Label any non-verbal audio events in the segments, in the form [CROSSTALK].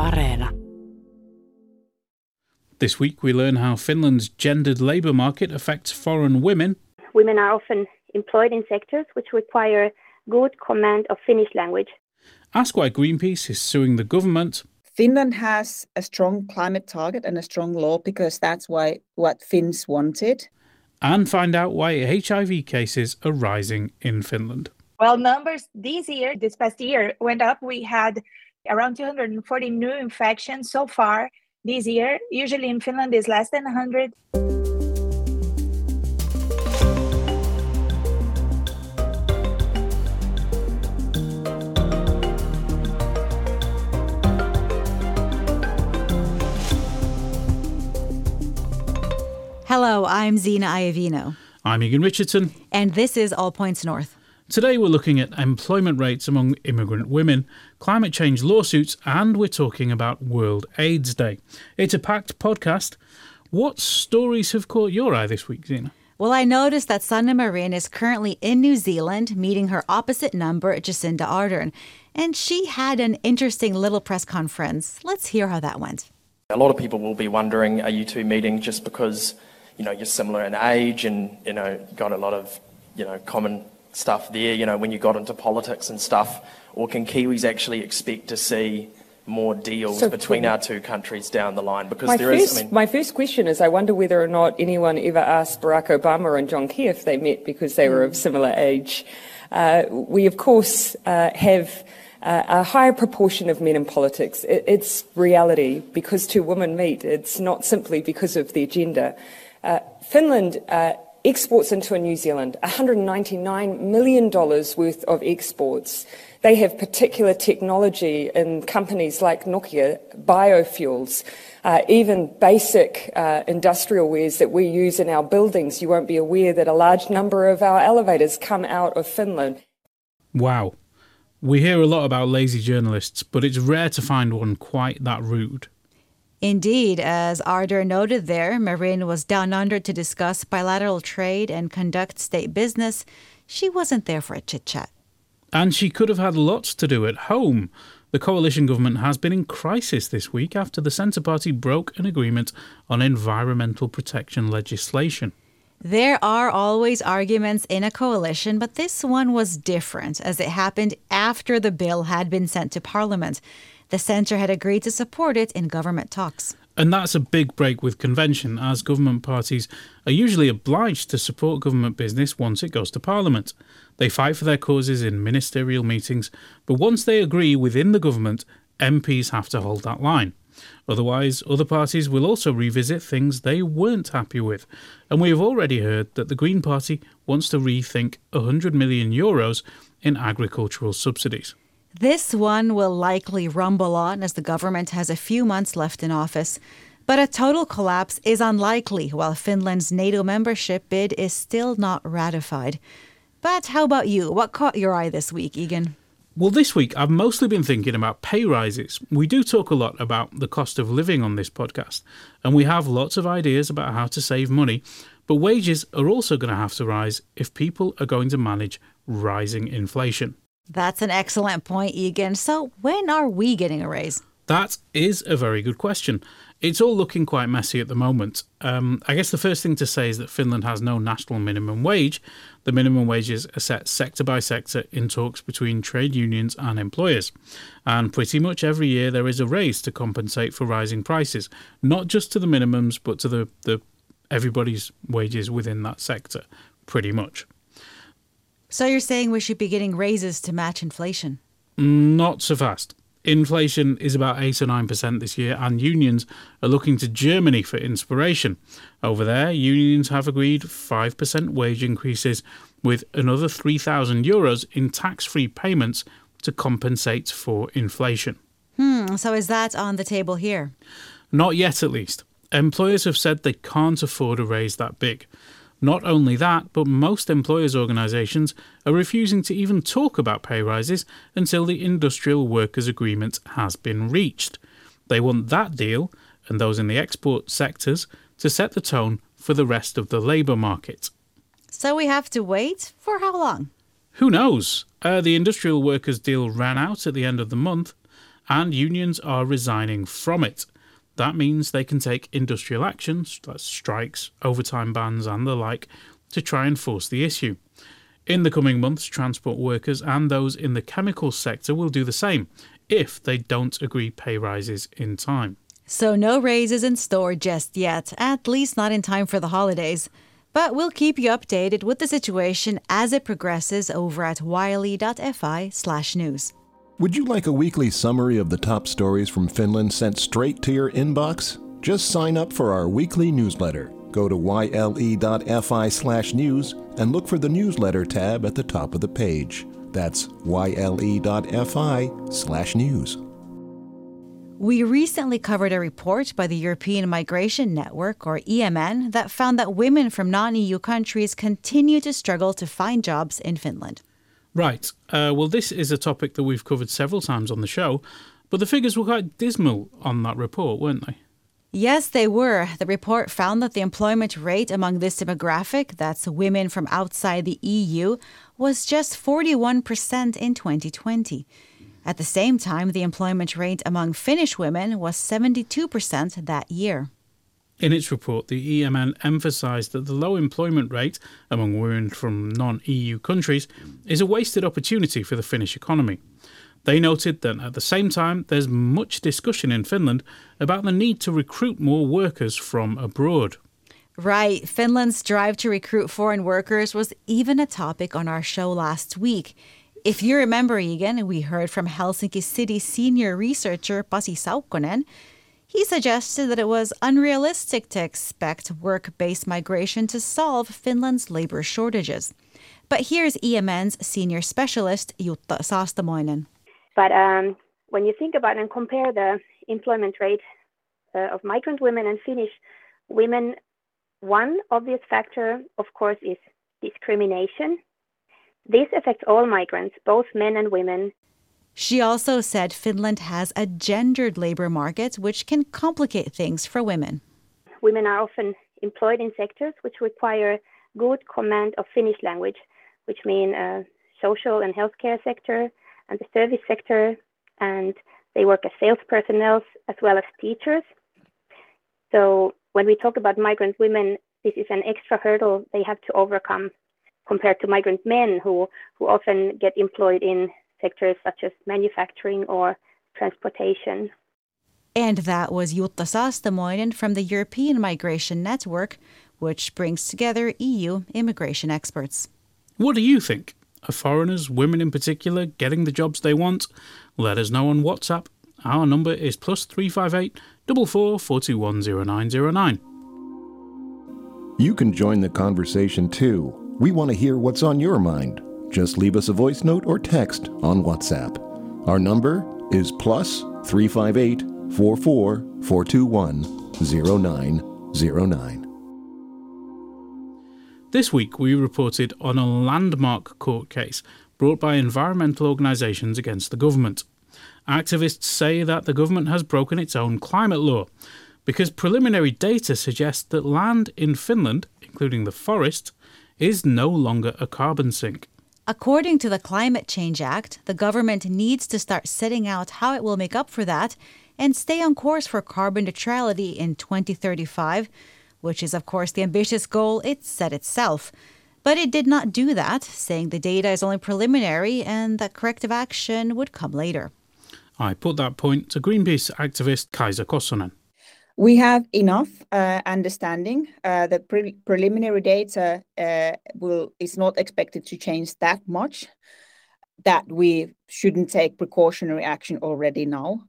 Areena. This week we learn how Finland's gendered labour market affects foreign women. Women are often employed in sectors which require good command of Finnish language. Ask why Greenpeace is suing the government. Finland has a strong climate target and a strong law because that's why what Finns wanted. And find out why HIV cases are rising in Finland. Well, numbers this year, this past year, went up. We had around 240 new infections so far this year. Usually in Finland is less than 100. Hello, I'm Zena Iovino. I'm Egan Richardson. And this is All Points North. Today we're looking at employment rates among immigrant women, climate change lawsuits, and we're talking about World AIDS Day. It's a packed podcast. What stories have caught your eye this week, Zena? Well, I noticed that Sanna Marin is currently in New Zealand meeting her opposite number, Jacinda Ardern. And she had an interesting little press conference. Let's hear how that went. A lot of people will be wondering, are you two meeting just because, you know, you're similar in age and, you know, got a lot of, you know, common stuff there, you know, when you got into politics and stuff? Or can Kiwis actually expect to see more deals So between our two countries down the line? Because My there is, first, I mean, my first question is I wonder whether or not anyone ever asked Barack Obama and John Key if they met because they were of similar age. Uh, we, of course, uh, have uh, a higher proportion of men in politics. It, it's reality because two women meet. It's not simply because of their gender. Uh, Finland uh, exports into New Zealand $199 million worth of exports. They have particular technology in companies like Nokia, biofuels, uh, even basic uh, industrial wares that we use in our buildings. You won't be aware that a large number of our elevators come out of Finland. Wow. We hear a lot about lazy journalists, but it's rare to find one quite that rude. Indeed, as Ardern noted there, Marin was down under to discuss bilateral trade and conduct state business. She wasn't there for a chit chat. And she could have had lots to do at home. The coalition government has been in crisis this week after the Centre Party broke an agreement on environmental protection legislation. There are always arguments in a coalition, but this one was different as it happened after the bill had been sent to Parliament. The centre had agreed to support it in government talks. And that's a big break with convention, as government parties are usually obliged to support government business once it goes to Parliament. They fight for their causes in ministerial meetings, but once they agree within the government, MPs have to hold that line. Otherwise, other parties will also revisit things they weren't happy with. And we have already heard that the Green Party wants to rethink 100 million euros in agricultural subsidies. This one will likely rumble on as the government has a few months left in office. But a total collapse is unlikely while Finland's NATO membership bid is still not ratified. But how about you? What caught your eye this week, Egan? Well, this week I've mostly been thinking about pay rises. We do talk a lot about the cost of living on this podcast, and we have lots of ideas about how to save money, but wages are also going to have to rise if people are going to manage rising inflation. That's an excellent point, Egan. So, when are we getting a raise? That is a very good question. It's all looking quite messy at the moment. Um, I guess the first thing to say is that Finland has no national minimum wage. The minimum wages are set sector by sector in talks between trade unions and employers. And pretty much every year there is a raise to compensate for rising prices, not just to the minimums, but to the, the everybody's wages within that sector, pretty much. So, you're saying we should be getting raises to match inflation? Not so fast. Inflation is about 8 or 9% this year, and unions are looking to Germany for inspiration. Over there, unions have agreed 5% wage increases with another 3,000 euros in tax free payments to compensate for inflation. Hmm, so is that on the table here? Not yet, at least. Employers have said they can't afford a raise that big. Not only that, but most employers' organisations are refusing to even talk about pay rises until the Industrial Workers Agreement has been reached. They want that deal, and those in the export sectors, to set the tone for the rest of the labour market. So we have to wait for how long? Who knows? Uh, the industrial workers deal ran out at the end of the month, and unions are resigning from it. That means they can take industrial actions, that's strikes, overtime bans, and the like, to try and force the issue. In the coming months, transport workers and those in the chemical sector will do the same if they don't agree pay rises in time. So, no raises in store just yet, at least not in time for the holidays. But we'll keep you updated with the situation as it progresses over at yle.fi/news. Would you like a weekly summary of the top stories from Finland sent straight to your inbox? Just sign up for our weekly newsletter. Go to yle.fi/news and look for the newsletter tab at the top of the page. That's yle.fi/news. We recently covered a report by the European Migration Network, or EMN, that found that women from non EU countries continue to struggle to find jobs in Finland. Right. Uh, well, this is a topic that we've covered several times on the show, but the figures were quite dismal on that report, weren't they? Yes, they were. The report found that the employment rate among this demographic, that's women from outside the EU, was just 41% in 2020. At the same time, the employment rate among Finnish women was 72% that year. In its report, the EMN emphasised that the low employment rate among women from non EU countries is a wasted opportunity for the Finnish economy. They noted that at the same time, there's much discussion in Finland about the need to recruit more workers from abroad. Right. Finland's drive to recruit foreign workers was even a topic on our show last week. If you remember, Egan, we heard from Helsinki City senior researcher Pasi Saukkonen. He suggested that it was unrealistic to expect work based migration to solve Finland's labor shortages. But here's EMN's senior specialist, Jutta Saastamoinen. But um, when you think about and compare the employment rate uh, of migrant women and Finnish women, one obvious factor, of course, is discrimination. This affects all migrants, both men and women. She also said Finland has a gendered labor market, which can complicate things for women. Women are often employed in sectors which require good command of Finnish language, which mean uh, social and healthcare sector and the service sector, and they work as sales personnel as well as teachers. So when we talk about migrant women, this is an extra hurdle they have to overcome compared to migrant men who, who often get employed in sectors such as manufacturing or transportation. And that was Jutta Saastamoinen from the European Migration Network, which brings together EU immigration experts. What do you think? Are foreigners, women in particular, getting the jobs they want? Let us know on WhatsApp. Our number is plus 358 44 You can join the conversation too. We want to hear what's on your mind. Just leave us a voice note or text on WhatsApp. Our number is plus 358 44 421 0909. This week, we reported on a landmark court case brought by environmental organisations against the government. Activists say that the government has broken its own climate law because preliminary data suggests that land in Finland, including the forest, is no longer a carbon sink. According to the Climate Change Act, the government needs to start setting out how it will make up for that and stay on course for carbon neutrality in 2035, which is, of course, the ambitious goal it set itself. But it did not do that, saying the data is only preliminary and that corrective action would come later. I put that point to Greenpeace activist Kaisa Kosonen. We have enough uh, understanding. Uh, the preliminary data uh, is not expected to change that much. That we shouldn't take precautionary action already now.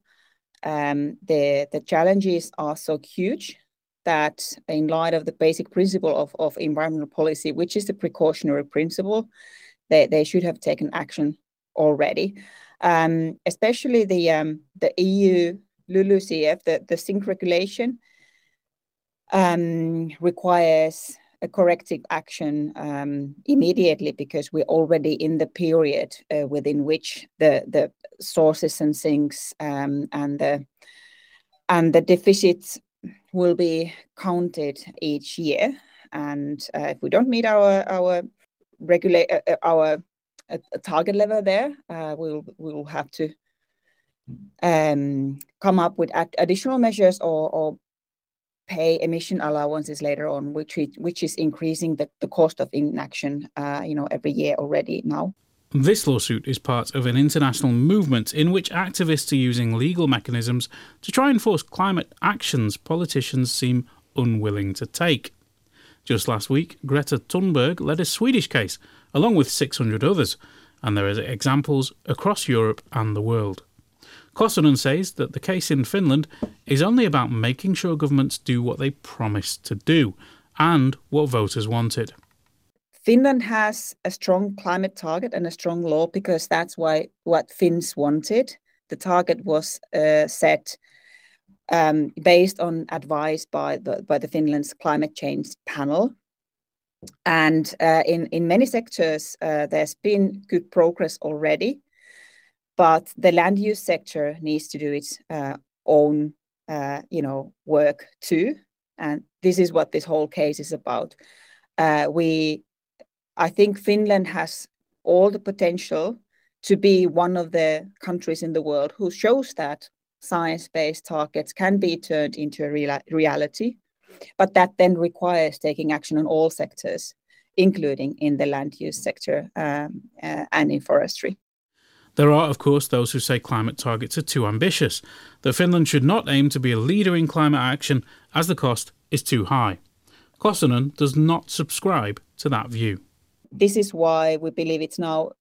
Um, the challenges are so huge that, in light of the basic principle of, environmental policy, which is the precautionary principle, they, should have taken action already. Um, especially the um, the EU LULUCF, the, the sink regulation, um, requires a corrective action um, immediately because we're already in the period uh, within which the the sources and sinks um, and the and the deficits will be counted each year. And uh, if we don't meet our our regulate uh, uh our uh, target level there, uh, we'll we will have to um, come up with additional measures or, or pay emission allowances later on, which which is increasing the, the cost of inaction, uh, you know, every year already now. This lawsuit is part of an international movement in which activists are using legal mechanisms to try and force climate actions politicians seem unwilling to take. Just last week, Greta Thunberg led a Swedish case, along with 600 others, and there are examples across Europe and the world. Kosonen says that the case in Finland is only about making sure governments do what they promised to do and what voters wanted. Finland has a strong climate target and a strong law because that's why what Finns wanted. The target was uh, set um, based on advice by the by the Finland's climate change panel. And uh, in in many sectors, uh, there's been good progress already, but the land use sector needs to do its uh, own, uh, you know, work too. And this is what this whole case is about. Uh, we I think Finland has all the potential to be one of the countries in the world who shows that science-based targets can be turned into a real reality, but that then requires taking action on all sectors, including in the land use sector um, uh, and in forestry. There are, of course, those who say climate targets are too ambitious, that Finland should not aim to be a leader in climate action as the cost is too high. Kosonen does not subscribe to that view this is why we believe it's now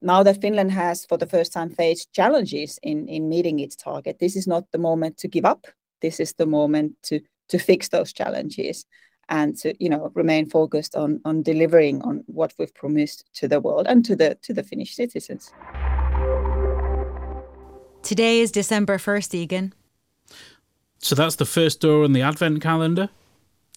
now that Finland has for the first time faced challenges in, in meeting its target, this is not the moment to give up. This is the moment to to fix those challenges and to you know remain focused on on delivering on what we've promised to the world and to the to the Finnish citizens. Today is December 1st, Egan. So that's the first door on the advent calendar.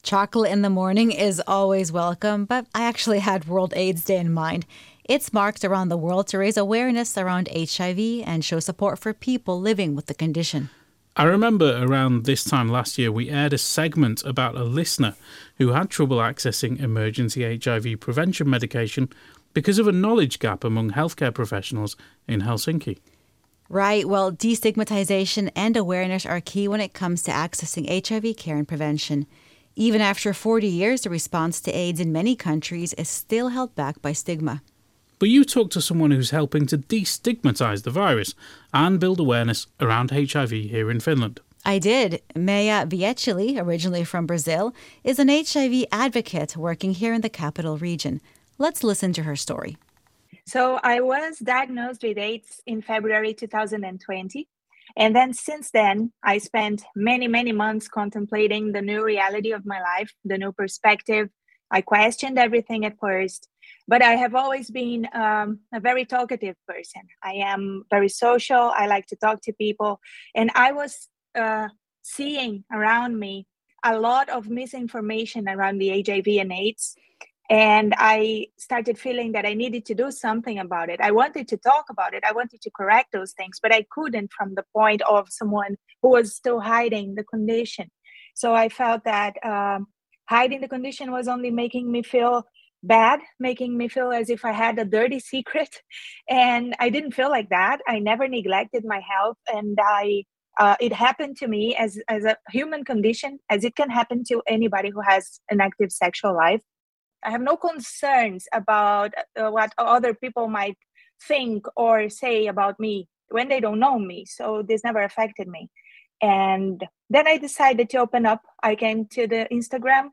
Chocolate in the morning is always welcome, but I actually had World AIDS Day in mind. It's marked around the world to raise awareness around HIV and show support for people living with the condition. I remember around this time last year, we aired a segment about a listener who had trouble accessing emergency HIV prevention medication because of a knowledge gap among healthcare professionals in Helsinki. Right. Well, destigmatization and awareness are key when it comes to accessing HIV care and prevention. Even after 40 years, the response to AIDS in many countries is still held back by stigma. But you talk to someone who's helping to destigmatize the virus and build awareness around HIV here in Finland. I did. Maya Vieceli, originally from Brazil, is an HIV advocate working here in the capital region. Let's listen to her story. So, I was diagnosed with AIDS in February 2020. And then since then, I spent many, many months contemplating the new reality of my life, the new perspective. I questioned everything at first, but I have always been um, a very talkative person. I am very social. I like to talk to people. And I was uh, seeing around me a lot of misinformation around the HIV and AIDS and i started feeling that i needed to do something about it. I wanted to talk about it. I wanted to correct those things but i couldn't from the point of someone who was still hiding the condition. So i felt that um, hiding the condition was only making me feel bad making me feel as if i had a dirty [LAUGHS] secret. And i didn't feel like that. I never neglected my health. And i uh, it happened to me as, as a human condition as it can happen to anybody who has an active sexual life I have no concerns about uh, what other people might think or say about me when they don't know me. So this never affected me. And then I decided to open up. I came to the Instagram.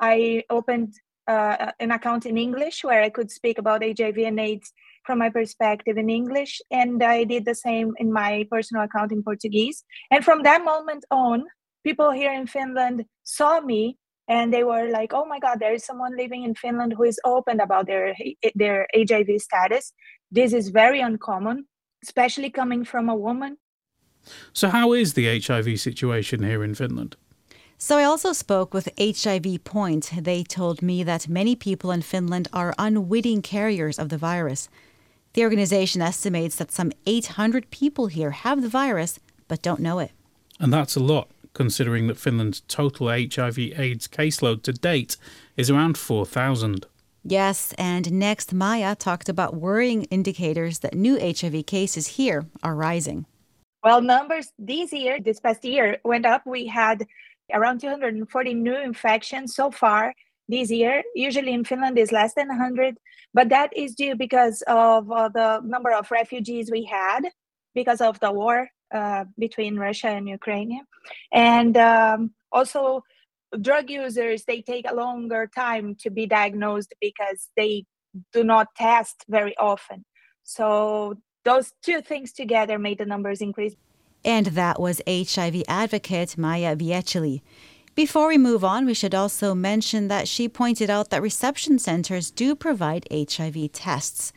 I opened uh, an account in English where I could speak about HIV and AIDS from my perspective in English. And I did the same in my personal account in Portuguese. And from that moment on, people here in Finland saw me and they were like oh my god there is someone living in finland who is open about their their hiv status this is very uncommon especially coming from a woman so how is the hiv situation here in finland so I also spoke with HIV Point. They told me that many people in Finland are unwitting carriers of the virus. The organization estimates that some 800 people here have the virus but don't know it. And that's a lot considering that Finland's total HIV AIDS caseload to date is around 4,000. Yes, and next, Maya talked about worrying indicators that new HIV cases here are rising. Well, numbers this year, this past year, went up. We had around 240 new infections so far this year. Usually in Finland is less than 100, but that is due because of uh, the number of refugees we had because of the war uh, between Russia and Ukraine, and um, also drug users they take a longer time to be diagnosed because they do not test very often. So those two things together made the numbers increase. And that was HIV advocate Maya Vieceli. Before we move on, we should also mention that she pointed out that reception centers do provide HIV tests.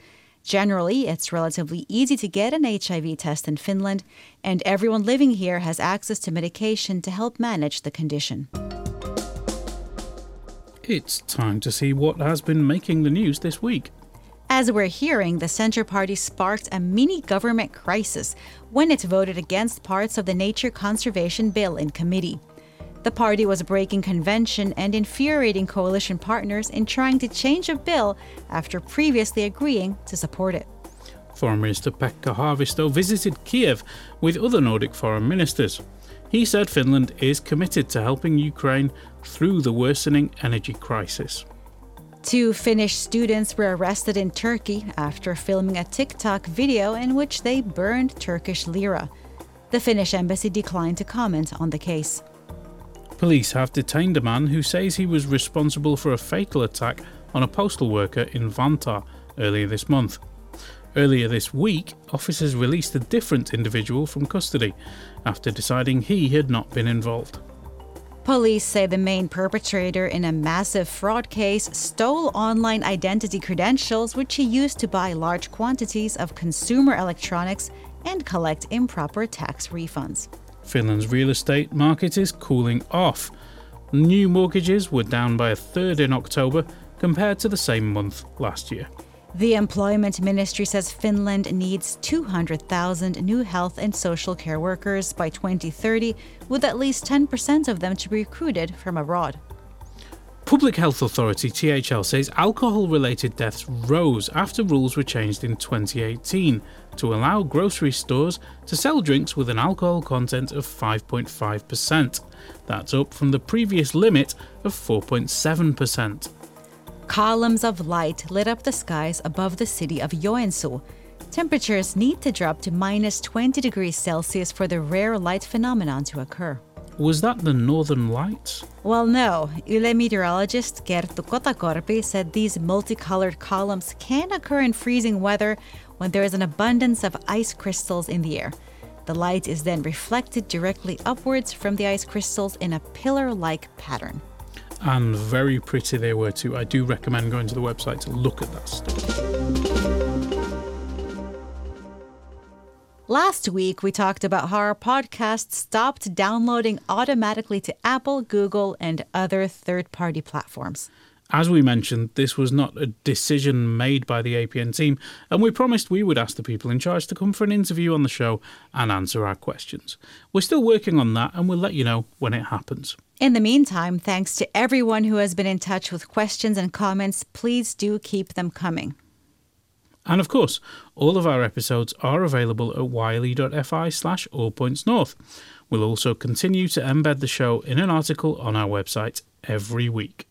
Generally, it's relatively easy to get an HIV test in Finland, and everyone living here has access to medication to help manage the condition. It's time to see what has been making the news this week. As we're hearing, the Centre Party sparked a mini government crisis when it voted against parts of the Nature Conservation Bill in committee. The party was breaking convention and infuriating coalition partners in trying to change a bill after previously agreeing to support it. Foreign Minister Pekka Haavisto visited Kiev with other Nordic foreign ministers. He said Finland is committed to helping Ukraine through the worsening energy crisis. Two Finnish students were arrested in Turkey after filming a TikTok video in which they burned Turkish lira. The Finnish embassy declined to comment on the case. Police have detained a man who says he was responsible for a fatal attack on a postal worker in Vantaa earlier this month. Earlier this week, officers released a different individual from custody after deciding he had not been involved. Police say the main perpetrator in a massive fraud case stole online identity credentials, which he used to buy large quantities of consumer electronics and collect improper tax refunds. Finland's real estate market is cooling off. New mortgages were down by a third in October compared to the same month last year. The Employment Ministry says Finland needs 200,000 new health and social care workers by 2030, with at least 10% of them to be recruited from abroad. Public Health Authority THL says alcohol related deaths rose after rules were changed in 2018 to allow grocery stores to sell drinks with an alcohol content of 5.5%. That's up from the previous limit of 4.7%. Columns of light lit up the skies above the city of Joensuu. Temperatures need to drop to minus 20 degrees Celsius for the rare light phenomenon to occur. Was that the Northern Lights? Well, no. Yle meteorologist Kerttu Kotakorpi said these multicolored columns can occur in freezing weather when there is an abundance of ice crystals in the air. The light is then reflected directly upwards from the ice crystals in a pillar like pattern and very pretty they were too. I do recommend going to the website to look at that stuff. Last week, we talked about how our podcast stopped downloading automatically to Apple, Google, and other third party platforms. As we mentioned, this was not a decision made by the APN team, and we promised we would ask the people in charge to come for an interview on the show and answer our questions. We're still working on that, and we'll let you know when it happens. In the meantime, thanks to everyone who has been in touch with questions and comments. Please do keep them coming. And of course, all of our episodes are available at yle.fi slash allpointsnorth. We'll also continue to embed the show in an article on our website every week.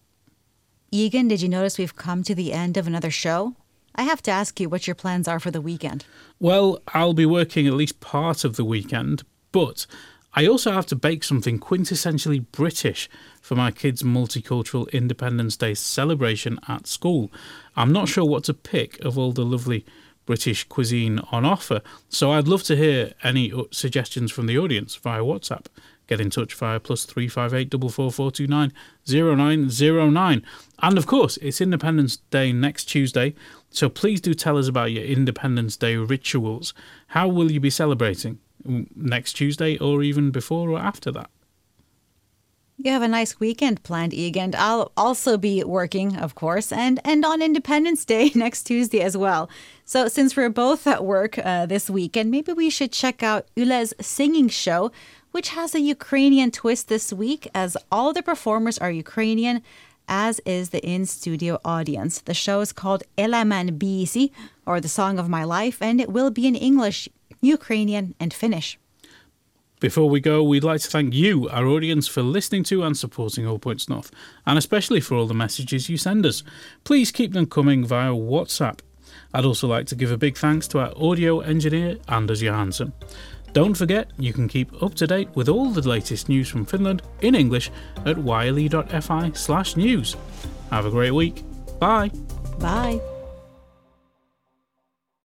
Egan, did you notice we've come to the end of another show? I have to ask you what your plans are for the weekend. Well, I'll be working at least part of the weekend, but I also have to bake something quintessentially British for my kids' multicultural Independence Day celebration at school. I'm not sure what to pick of all the lovely British cuisine on offer, so I'd love to hear any suggestions from the audience via WhatsApp. Get in touch via plus three five eight double four four two nine zero nine zero nine. And of course, it's Independence Day next Tuesday, so please do tell us about your Independence Day rituals. How will you be celebrating? Mm, next Tuesday or even before or after that. You have a nice weekend planned, Egan. I'll also be working, of course, and and on Independence Day [LAUGHS] next Tuesday as well. So since we're both at work uh, this weekend, maybe we should check out Yle's singing show, which has a Ukrainian twist this week, as all the performers are Ukrainian, as is the in-studio audience. The show is called Elämän biisi, or the Song of My Life, and it will be in English Ukrainian, and Finnish. Before we go, we'd like to thank you, our audience, for listening to and supporting All Points North, and especially for all the messages you send us. Please keep them coming via WhatsApp. I'd also like to give a big thanks to our audio engineer, Anders Johansson. Don't forget, you can keep up to date with all the latest news from Finland in English at yle.fi slash news. Have a great week. Bye. Bye.